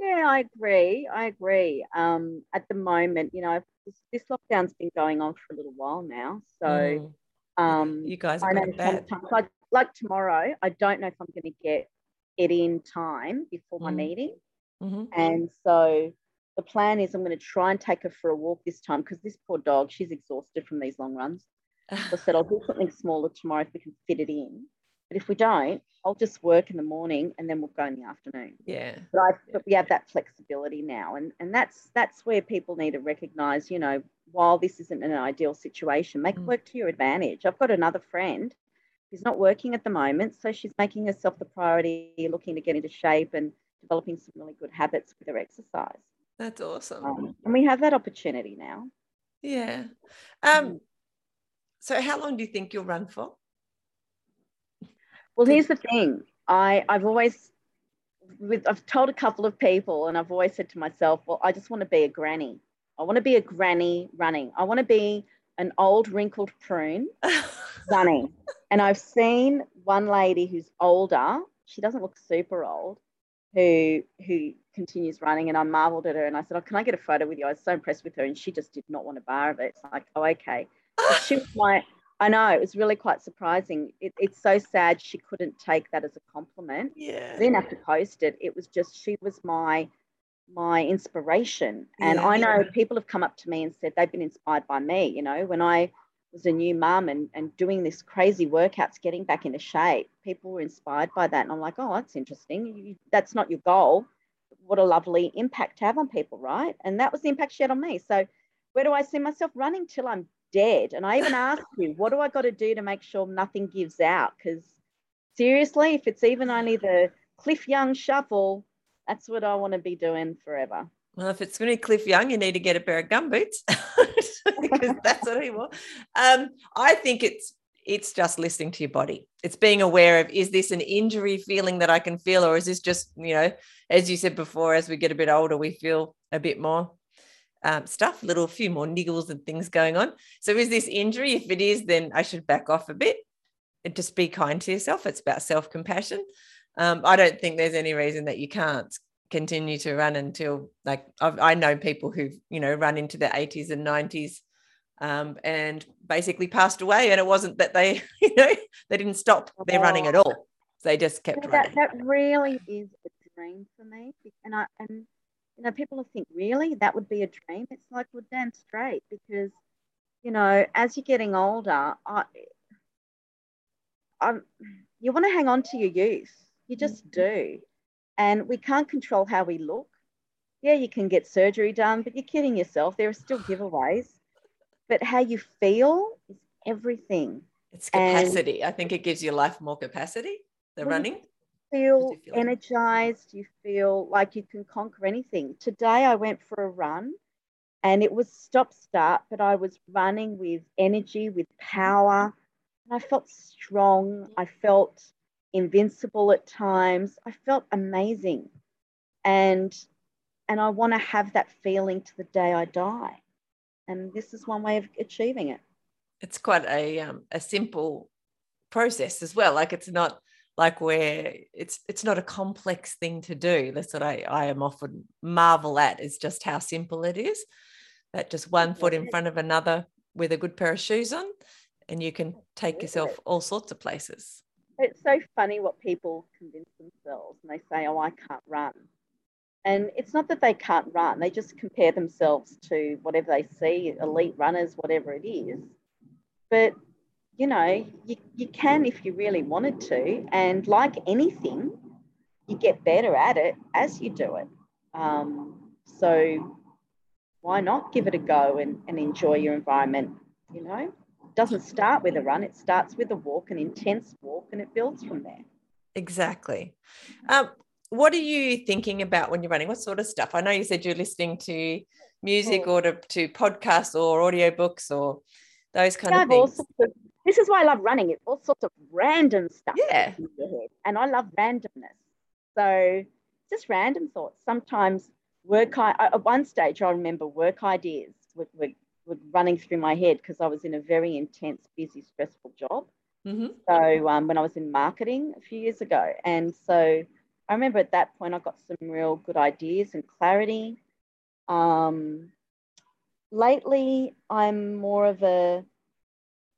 Speaker 2: Yeah, I agree. I agree. Um, at the moment, you know, this, this lockdown's been going on for a little while now. So
Speaker 1: Mm,
Speaker 2: um,
Speaker 1: you guys
Speaker 2: I
Speaker 1: have
Speaker 2: know
Speaker 1: got it bad.
Speaker 2: like, like tomorrow, I don't know if I'm going to get it in time before my
Speaker 1: Mm.
Speaker 2: meeting.
Speaker 1: Mhm.
Speaker 2: And so the plan is I'm going to try and take her for a walk this time because this poor dog, she's exhausted from these long runs. I said, I'll do something smaller tomorrow if we can fit it in. But if we don't, I'll just work in the morning and then we'll go in the afternoon.
Speaker 1: yeah.
Speaker 2: But, I, but we have that flexibility now. And, and that's that's where people need to recognize, you know, while this isn't an ideal situation, make it
Speaker 1: Mm.
Speaker 2: work to your advantage. I've got another friend who's not working at the moment. So she's making herself the priority, looking to get into shape and developing some really good habits with her exercise.
Speaker 1: That's awesome.
Speaker 2: Um, and we have that opportunity now.
Speaker 1: yeah. Um so how long do you think you'll run for?
Speaker 2: Well, here's the thing. I, I've always, with, I've told a couple of people, and I've always said to myself, well, I just want to be a granny. I want to be a granny running. I want to be an old wrinkled prune running. and I've seen one lady who's older. She doesn't look super old, who who continues running. And I marveled at her, and I said, "Oh, can I get a photo with you?" I was so impressed with her, and she just did not want a bar of it. It's like, oh, okay. She was my I know it was really quite surprising. It, it's so sad she couldn't take that as a compliment.
Speaker 1: yeah.
Speaker 2: I didn't have to post it. It was just she was my my inspiration. And
Speaker 1: Yeah.
Speaker 2: I know people have come up to me and said they've been inspired by me. You know, when I was a new mum and, and doing this crazy workouts, getting back into shape, people were inspired by that. And I'm like, oh, that's interesting. You, that's not your goal. What a lovely impact to have on people, right? And that was the impact she had on me. So where do I see myself running till I'm dead? And I even asked you, what do I got to do to make sure nothing gives out? Because seriously, if it's even only the Cliff Young shuffle, that's what I want to be doing forever.
Speaker 1: Well, if it's going to be Cliff Young, you need to get a pair of gum boots because that's what he wants. Um, I think it's it's just listening to your body. It's being aware of is this an injury feeling that I can feel, or is this just you know, as you said before, as we get a bit older, we feel a bit more um, stuff, little few more niggles and things going on. So is this injury? If it is, then I should back off a bit and just be kind to yourself. It's about self compassion. Um, I don't think there's any reason that you can't continue to run until like I've, I know people who've you know run into their 80s and 90s um, and basically passed away and it wasn't that they you know they didn't stop their running at all they just kept
Speaker 2: that,
Speaker 1: running
Speaker 2: that really is a dream for me. And I and you know, people think, really, that would be a dream. It's like, well, damn straight, because you know, as you're getting older, I, I'm, you want to hang on to your youth. You just mm-hmm. do, and we can't control how we look. Yeah, you can get surgery done, but you're kidding yourself. There are still giveaways, but how you feel is everything.
Speaker 1: it's
Speaker 2: and-
Speaker 1: capacity i think it gives your life more capacity the
Speaker 2: Well,
Speaker 1: running
Speaker 2: feel
Speaker 1: you feel
Speaker 2: energized? You feel like you can conquer anything? Today i went for a run and it was stop start but i was running with energy with power and i felt strong. I felt invincible at times. I felt amazing. And and i want to have that feeling to the day i die. And this is one way of achieving it.
Speaker 1: It's quite a um, a simple process as well. Like it's not like where it's it's not a complex thing to do. That's what i i am often marvel at is just how simple it is. That just one foot in front of another with a good pair of shoes on and you can take yourself all sorts of places.
Speaker 2: It's so funny what people convince themselves and they say, oh, I can't run. And it's not that they can't run, they just compare themselves to whatever they see, elite runners, whatever it is. But, you know, you, you can if you really wanted to. And like anything, you get better at it as you do it. Um, so why not give it a go and, and enjoy your environment? You know, it doesn't start with a run, it starts with a walk, an intense walk, and it builds from there.
Speaker 1: Exactly. Um, what are you thinking about when you're running? What sort of stuff? I know you said you're listening to music or to, to podcasts or audiobooks or those kind of things. Of,
Speaker 2: this is why I love running. It's all sorts of random stuff.
Speaker 1: Yeah.
Speaker 2: And I love randomness. So just random thoughts. Sometimes work, I, at one stage, I remember work ideas were, were, were running through my head because I was in a very intense, busy, stressful job. Mm-hmm. So um, when I was in marketing a few years ago. And so I remember at that point I got some real good ideas and clarity. Um, lately, I'm more of a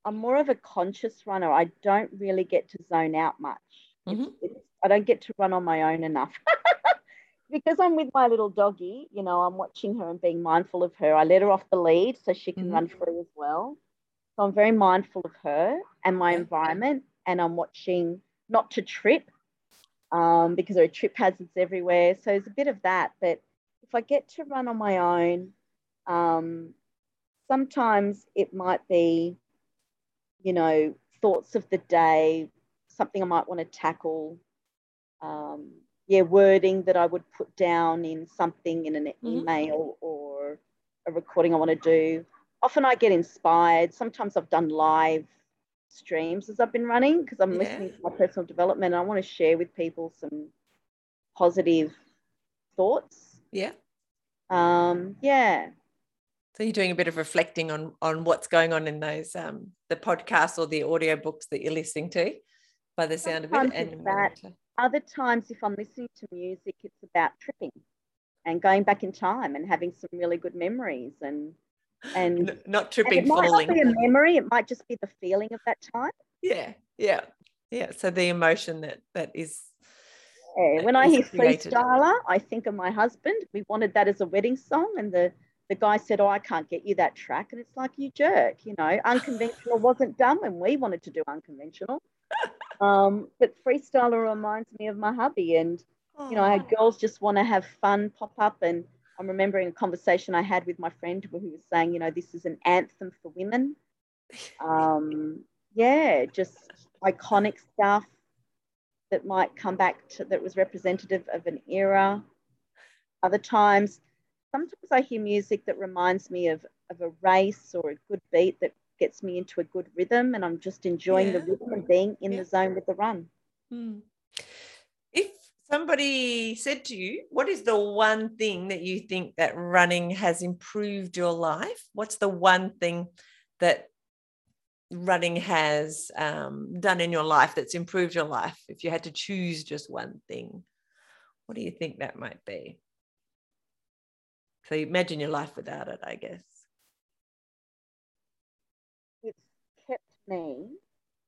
Speaker 2: I'm more of a conscious runner. I don't really get to zone out much. Mm-hmm. It's, it's, I don't get to run on my own enough. because I'm with my little doggy, you know, I'm watching her and being mindful of her. I let her off the lead so she can mm-hmm. run free as well. So I'm very mindful of her and my environment, and I'm watching not to trip um, because there are trip hazards everywhere. So there's a bit of that. But if I get to run on my own, um, sometimes it might be, you know, thoughts of the day, something I might want to tackle. Um, yeah, wording that I would put down in something in an mm-hmm. email or a recording I want to do. Often I get inspired. Sometimes I've done live streams as I've been running because I'm yeah. listening to my personal development and I want to share with people some positive thoughts.
Speaker 1: Yeah.
Speaker 2: Um, yeah.
Speaker 1: So you're doing a bit of reflecting on on what's going on in those um the podcasts or the audio books that you're listening to by the sound Sometimes of it.
Speaker 2: And that. other times if I'm listening to music, it's about tripping and going back in time and having some really good memories and and
Speaker 1: not tripping and
Speaker 2: it might
Speaker 1: falling.
Speaker 2: not be a memory it might just be the feeling of that time
Speaker 1: yeah yeah yeah so the emotion that that is
Speaker 2: yeah. when i hear freestyler i think of my husband we wanted that as a wedding song and the the guy said oh i can't get you that track and it's like you jerk you know unconventional wasn't done when we wanted to do unconventional um, but freestyler reminds me of my hubby and you know our girls just want to have fun pop up and I'm remembering a conversation I had with my friend who was saying, you know, this is an anthem for women. Um, yeah, just iconic stuff that might come back to that was representative of an era. Other times, sometimes I hear music that reminds me of, of a race or a good beat that gets me into a good rhythm, and I'm just enjoying yeah. the rhythm and being in yeah. the zone with the run.
Speaker 1: Hmm. If somebody said to you, what is the one thing that you think that running has improved your life? What's the one thing that running has um, done in your life that's improved your life? If you had to choose just one thing, what do you think that might be? So imagine your life without it, I guess.
Speaker 2: It's kept me.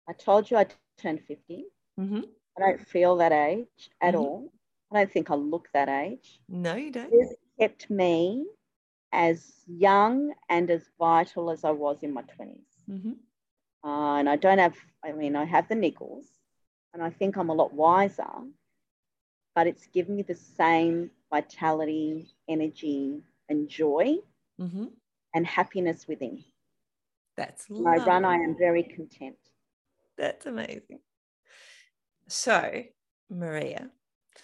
Speaker 2: I told you I turned 50. Mm-hmm. I don't feel that age at mm-hmm. all. I don't think I look that age.
Speaker 1: No, you don't.
Speaker 2: It's kept me as young and as vital as I was in my 20s. Mm-hmm. Uh, and I don't have, I mean, I have the niggles and I think I'm a lot wiser, but it's given me the same vitality, energy, and joy mm-hmm. and happiness within.
Speaker 1: That's
Speaker 2: I run, I am very content.
Speaker 1: That's amazing. So, Maria,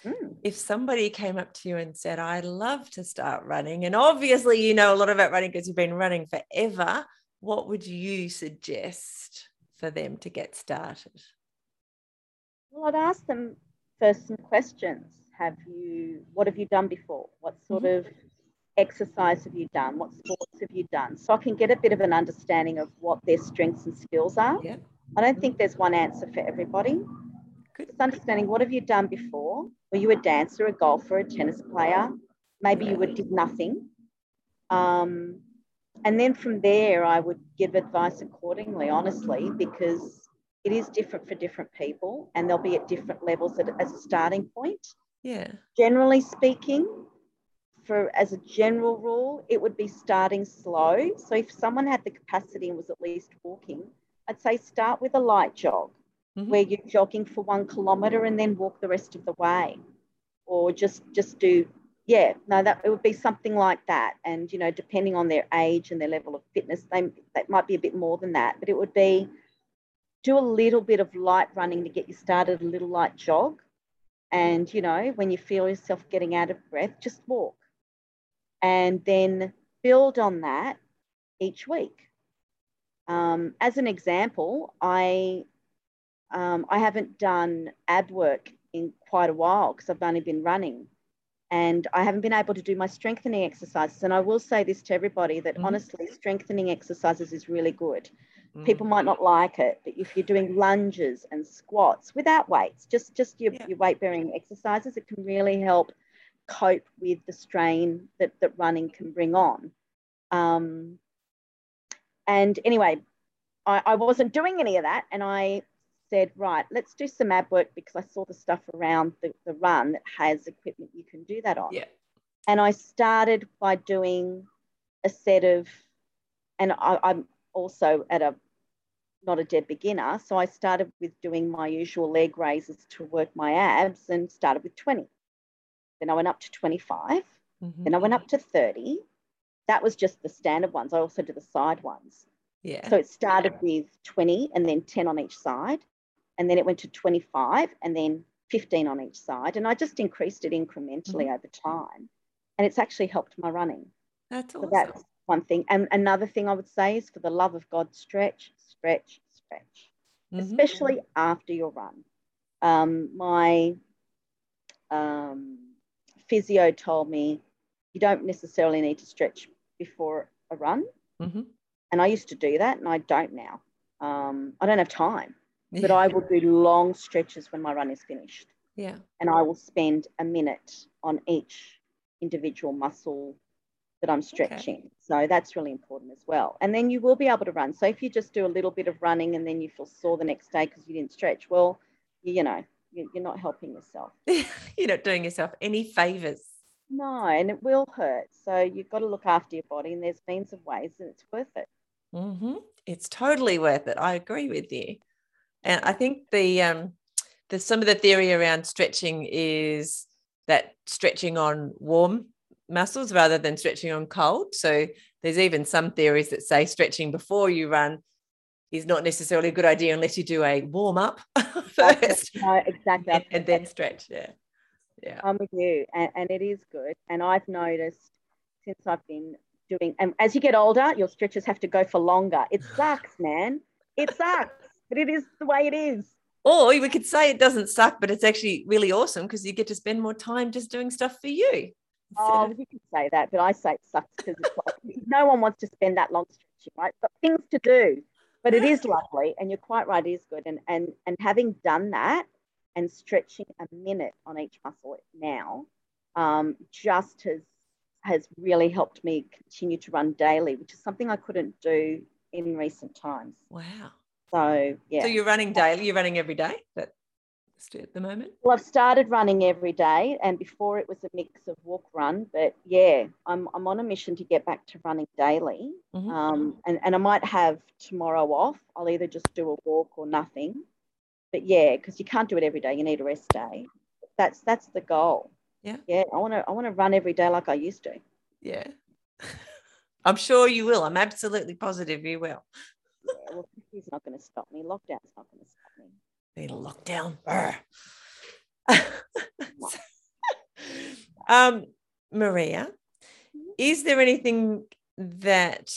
Speaker 1: mm. if somebody came up to you and said, I'd love to start running, and obviously you know a lot about running because you've been running forever, what would you suggest for them to get started?
Speaker 2: Well, I'd ask them first some questions. Have you, what have you done before? What sort mm-hmm. of exercise have you done? What sports have you done? So I can get a bit of an understanding of what their strengths and skills are.
Speaker 1: Yeah.
Speaker 2: I don't think there's one answer for everybody. Good. Just understanding what have you done before? Were you a dancer, a golfer, a tennis player? Maybe you would did nothing. Um, and then from there, I would give advice accordingly, honestly, because it is different for different people and they'll be at different levels at, as a starting point.
Speaker 1: Yeah.
Speaker 2: Generally speaking, for as a general rule, it would be starting slow. So if someone had the capacity and was at least walking, I'd say start with a light jog mm-hmm. where you're jogging for one kilometer and then walk the rest of the way. Or just just do yeah, no, that it would be something like that. And you know, depending on their age and their level of fitness, they that might be a bit more than that. But it would be do a little bit of light running to get you started, a little light jog. And you know, when you feel yourself getting out of breath, just walk and then build on that each week. Um, as an example, I um, I haven't done ab work in quite a while because I've only been running, and I haven't been able to do my strengthening exercises. And I will say this to everybody that mm. honestly, strengthening exercises is really good. Mm. People might not like it, but if you're doing lunges and squats without weights, just just your, yeah. your weight bearing exercises, it can really help cope with the strain that, that running can bring on. Um, and anyway, I, I wasn't doing any of that. And I said, right, let's do some ab work because I saw the stuff around the, the run that has equipment you can do that on.
Speaker 1: Yeah.
Speaker 2: And I started by doing a set of, and I, I'm also at a not a dead beginner. So I started with doing my usual leg raises to work my abs and started with 20. Then I went up to 25. Mm-hmm. Then I went up to 30. That was just the standard ones. I also did the side ones.
Speaker 1: Yeah.
Speaker 2: So it started yeah. with 20 and then 10 on each side. And then it went to 25 and then 15 on each side. And I just increased it incrementally mm-hmm. over time. And it's actually helped my running.
Speaker 1: That's awesome.
Speaker 2: So that's one thing. And another thing I would say is for the love of God, stretch, stretch, stretch, mm-hmm. especially after your run. Um, my um, physio told me you don't necessarily need to stretch before a run.
Speaker 1: Mm-hmm.
Speaker 2: And I used to do that and I don't now. Um, I don't have time, yeah. but I will do long stretches when my run is finished.
Speaker 1: Yeah.
Speaker 2: And I will spend a minute on each individual muscle that I'm stretching. Okay. So that's really important as well. And then you will be able to run. So if you just do a little bit of running and then you feel sore the next day because you didn't stretch, well, you know, you're not helping yourself.
Speaker 1: you're not doing yourself any favors.
Speaker 2: No, and it will hurt. So you've got to look after your body, and there's means of ways, and it's worth it.
Speaker 1: Mm-hmm. It's totally worth it. I agree with you, and I think the um, the some of the theory around stretching is that stretching on warm muscles rather than stretching on cold. So there's even some theories that say stretching before you run is not necessarily a good idea unless you do a warm up first.
Speaker 2: No, exactly.
Speaker 1: And, and, then stretch. Yeah. Yeah.
Speaker 2: I'm with you. And, and it is good. And I've noticed since I've been doing, and as you get older, your stretches have to go for longer. It sucks, man. It sucks, but it is the way it is.
Speaker 1: Or we could say it doesn't suck, but it's actually really awesome because you get to spend more time just doing stuff for you.
Speaker 2: Oh, you can say that, but I say it sucks because like no one wants to spend that long stretching, right? But things to do but it is lovely and you're quite right it is good. And and and having done that and stretching a minute on each muscle now um, just has has really helped me continue to run daily which is something i couldn't do in recent times.
Speaker 1: Wow.
Speaker 2: So yeah.
Speaker 1: So you're running daily you're running every day? But at the moment?
Speaker 2: Well, I've started running every day, and before it was a mix of walk run. But yeah, I'm, I'm on a mission to get back to running daily. Mm-hmm. Um, and, and I might have tomorrow off. I'll either just do a walk or nothing. But yeah, because you can't do it every day. You need a rest day. That's that's the goal.
Speaker 1: Yeah.
Speaker 2: Yeah. I want to I want to run every day like I used to.
Speaker 1: Yeah. I'm sure you will. I'm absolutely positive you will.
Speaker 2: yeah, well, he's not going to stop me. Lockdown's not going to stop me
Speaker 1: need a lockdown. um, Maria, is there anything that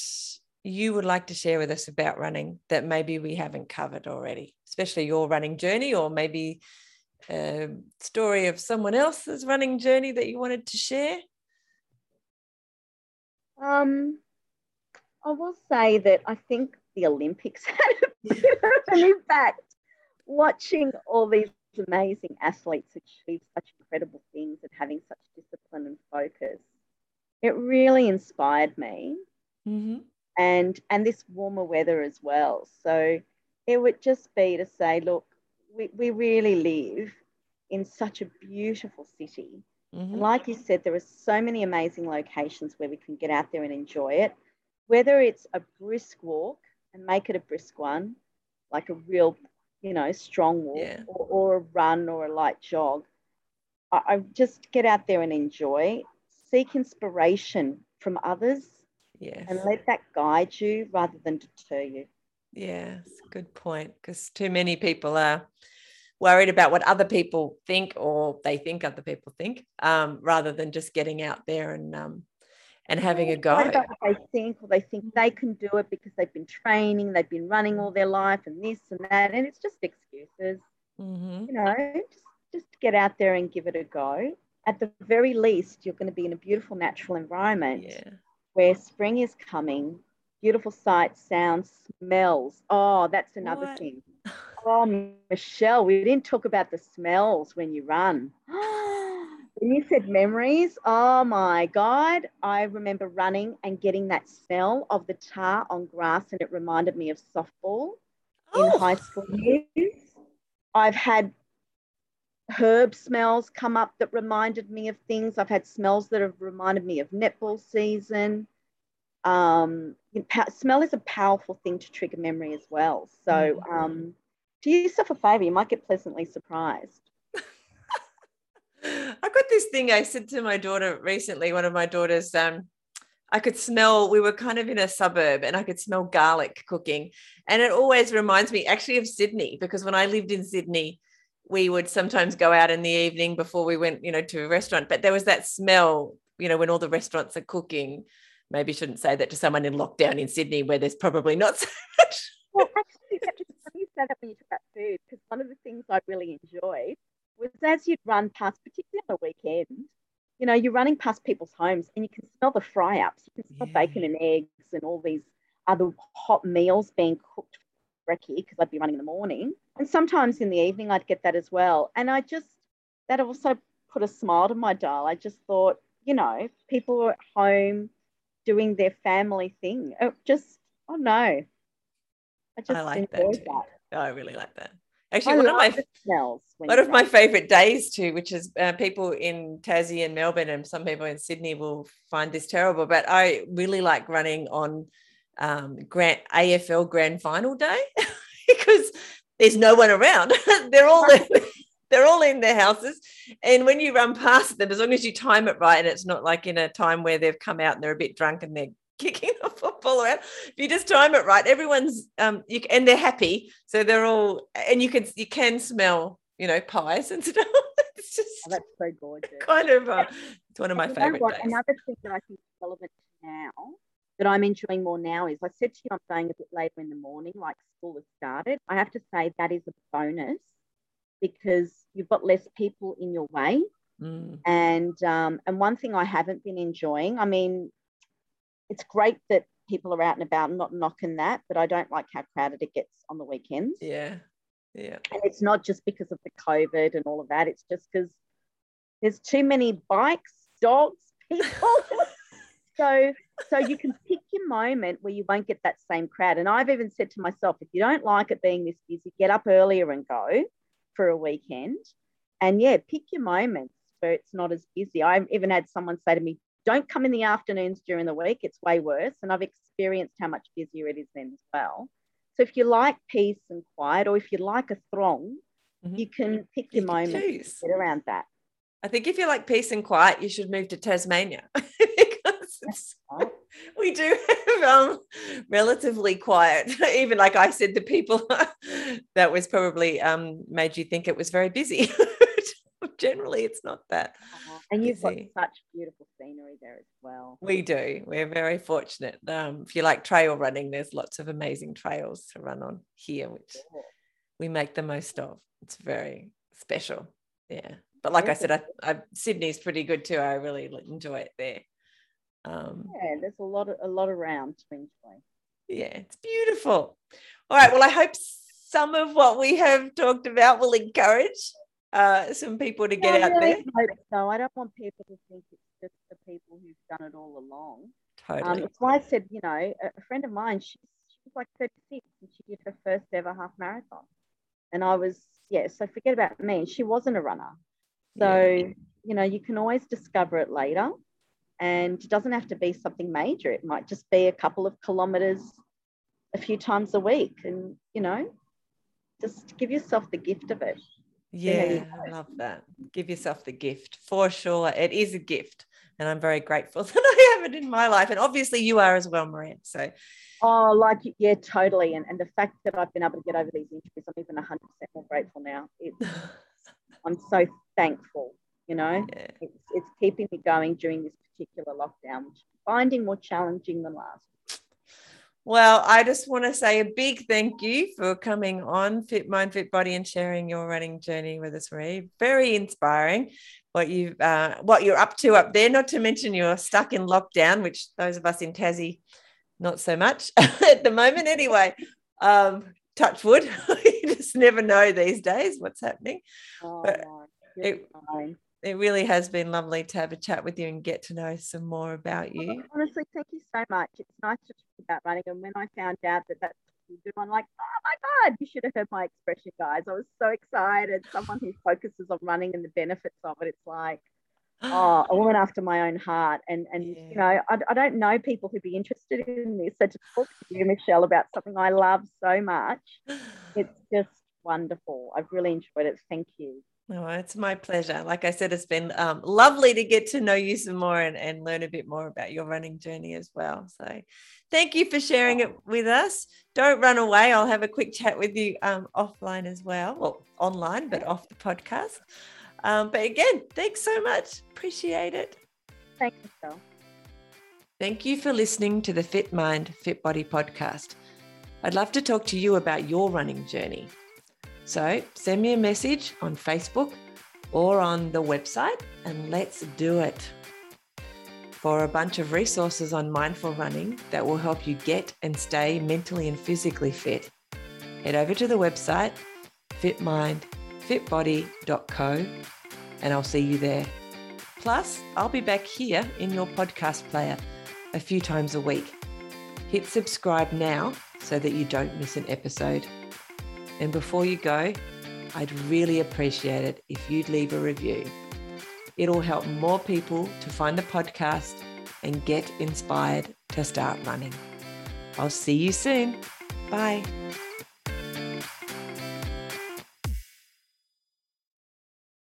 Speaker 1: you would like to share with us about running that maybe we haven't covered already, especially your running journey, or maybe a story of someone else's running journey that you wanted to share?
Speaker 2: Um, I will say that I think the Olympics had a bit of an impact watching all these amazing athletes achieve such incredible things and having such discipline and focus, it really inspired me.
Speaker 1: Mm-hmm.
Speaker 2: And and this warmer weather as well. So it would just be to say, look, we, we really live in such a beautiful city. Mm-hmm. And like you said, there are so many amazing locations where we can get out there and enjoy it. Whether it's a brisk walk and make it a brisk one, like a real, you know, strong walk, yeah. or, or, a run or a light jog, I, I just get out there and enjoy. Seek inspiration from others
Speaker 1: yes.
Speaker 2: and let that guide you rather than deter you.
Speaker 1: Yes, good point because too many people are worried about what other people think or they think other people think um, rather than just getting out there and um, and having a go.
Speaker 2: What they think or they think they can do it because they've been training, they've been running all their life and this and that. And it's just excuses.
Speaker 1: Mm-hmm.
Speaker 2: You know, just, just get out there and give it a go. At the very least, you're going to be in a beautiful natural environment
Speaker 1: yeah.
Speaker 2: where spring is coming, beautiful sights, sounds, smells. Oh, that's another what? thing. Oh, Michelle, we didn't talk about the smells when you run. when you said memories, oh my God, I remember running and getting that smell of the tar on grass, and it reminded me of softball oh. in high school years. I've had herb smells come up that reminded me of things. I've had smells that have reminded me of netball season. Um, smell is a powerful thing to trigger memory as well. So mm-hmm. um, do yourself a favor, you might get pleasantly surprised.
Speaker 1: I got this thing I said to my daughter recently, one of my daughters, um, I could smell, we were kind of in a suburb and I could smell garlic cooking. And it always reminds me actually of Sydney because when I lived in Sydney, we would sometimes go out in the evening before we went, you know, to a restaurant. But there was that smell, you know, when all the restaurants are cooking. Maybe shouldn't say that to someone in lockdown in Sydney where there's probably not so much.
Speaker 2: Well, actually, you said that when you talk about food, because one of the things I really enjoyed was as you'd run past, particularly on the weekend, you know, you're running past people's homes and you can smell the fry ups. You can smell yeah. bacon and eggs and all these other hot meals being cooked for brekkie because I'd be running in the morning. And sometimes in the evening, I'd get that as well. And I just, that also put a smile to my dial. I just thought, you know, people were at home doing their family thing. It just, oh no. I just I like that,
Speaker 1: that. I really like that. Actually, I one of my smells. One of my favorite days too, which is uh, people in Tassie and Melbourne, and some people in Sydney will find this terrible, but I really like running on um, Grand AFL Grand Final day because there's no one around. they're all they're all in their houses, and when you run past them, as long as you time it right, and it's not like in a time where they've come out and they're a bit drunk and they're kicking football around. If you just time it right, everyone's um you, and they're happy, so they're all and you can you can smell you know pies and stuff. it's just
Speaker 2: oh, that's so gorgeous.
Speaker 1: Kind of, uh, it's one of my favorite.
Speaker 2: Another thing that I think is relevant now that I'm enjoying more now is I said to you I'm staying a bit later in the morning, like school has started. I have to say that is a bonus because you've got less people in your way.
Speaker 1: Mm.
Speaker 2: And um, and one thing I haven't been enjoying, I mean, it's great that people are out and about. I'm not knocking that, but I don't like how crowded it gets on the weekends.
Speaker 1: Yeah. Yeah.
Speaker 2: And it's not just because of the COVID and all of that. It's just because there's too many bikes, dogs, people. so so you can pick your moment where you won't get that same crowd. And I've even said to myself, if you don't like it being this busy, get up earlier and go for a weekend. And yeah, pick your moments where it's not as busy. I've even had someone say to me, don't come in the afternoons during the week. It's way worse. And I've experienced how much busier it is then as well. So if you like peace and quiet, or if you like a throng, mm-hmm. you can pick your moment get around that.
Speaker 1: I think if you like peace and quiet, you should move to Tasmania because we do have um, relatively quiet. Even like I said, the people that was probably um, made you think it was very busy. Generally, it's not that.
Speaker 2: Uh-huh. And you've got such beautiful scenery there as well.
Speaker 1: We do. We're very fortunate. Um, if you like trail running, there's lots of amazing trails to run on here, which we make the most of. It's very special. Yeah. But like I said, I, I, Sydney's pretty good too. I really enjoy it there. Um,
Speaker 2: yeah, there's a lot of a lot around to enjoy.
Speaker 1: Yeah, it's beautiful. All right. Well, I hope some of what we have talked about will encourage uh, some people to get out really there.
Speaker 2: So I don't want people to think it's just the people who've done it all along.
Speaker 1: Totally. Um,
Speaker 2: why I said, you know, a, friend of mine, she's, she's like 36 and she did her first ever half marathon. And I was, yeah, so forget about me. She wasn't a runner. So, yeah. you know, you can always discover it later. And it doesn't have to be something major. It might just be a couple of kilometers a few times a week. And, you know, just give yourself the gift of it.
Speaker 1: Yeah, I love that. Give yourself the gift for sure. It is a gift. And I'm very grateful that I have it in my life. And obviously you are as well, Maria. So
Speaker 2: Oh, like yeah, totally. And and the fact that I've been able to get over these injuries, I'm even 100 percent more grateful now. It's, I'm so thankful. You know, yeah. it's it's keeping me going during this particular lockdown, which I'm finding more challenging than last.
Speaker 1: Well, I just want to say a big thank you for coming on Fit Mind, Fit Body and sharing your running journey with us, Marie. Very inspiring what you uh, what you're up to up there. Not to mention you're stuck in lockdown, which those of us in Tassie not so much at the moment anyway. Um, touch wood. you just never know these days what's happening. Oh, but it, it really has been lovely to have a chat with you and get to know some more about you.
Speaker 2: Honestly, thank you so much. It's nice to about running. And when I found out that that's you do, I'm like, oh my God, you should have heard my expression, guys. I was so excited. Someone who focuses on running and the benefits of it. It's like, oh, a woman after my own heart. And and yeah. you know, I, I don't know people who'd be interested in this. So to talk to you, Michelle, about something I love so much, it's just wonderful. I've really enjoyed it. Thank you.
Speaker 1: Oh, it's my pleasure. Like I said, it's been um, lovely to get to know you some more and, and learn a bit more about your running journey as well. So, thank you for sharing it with us. Don't run away. I'll have a quick chat with you um, offline as well, well, online, but off the podcast. Um, but again, thanks so much. Appreciate it.
Speaker 2: Thank you, Phil.
Speaker 1: Thank you for listening to the Fit Mind, Fit Body podcast. I'd love to talk to you about your running journey. So send me a message on Facebook or on the website and let's do it. For a bunch of resources on mindful running that will help you get and stay mentally and physically fit, head over to the website fitmindfitbody.co and I'll see you there. Plus, I'll be back here in your podcast player a few times a week. Hit subscribe now so that you don't miss an episode. And before you go, I'd really appreciate it if you'd leave a review. It'll help more people to find the podcast and get inspired to start running. I'll see you soon. Bye.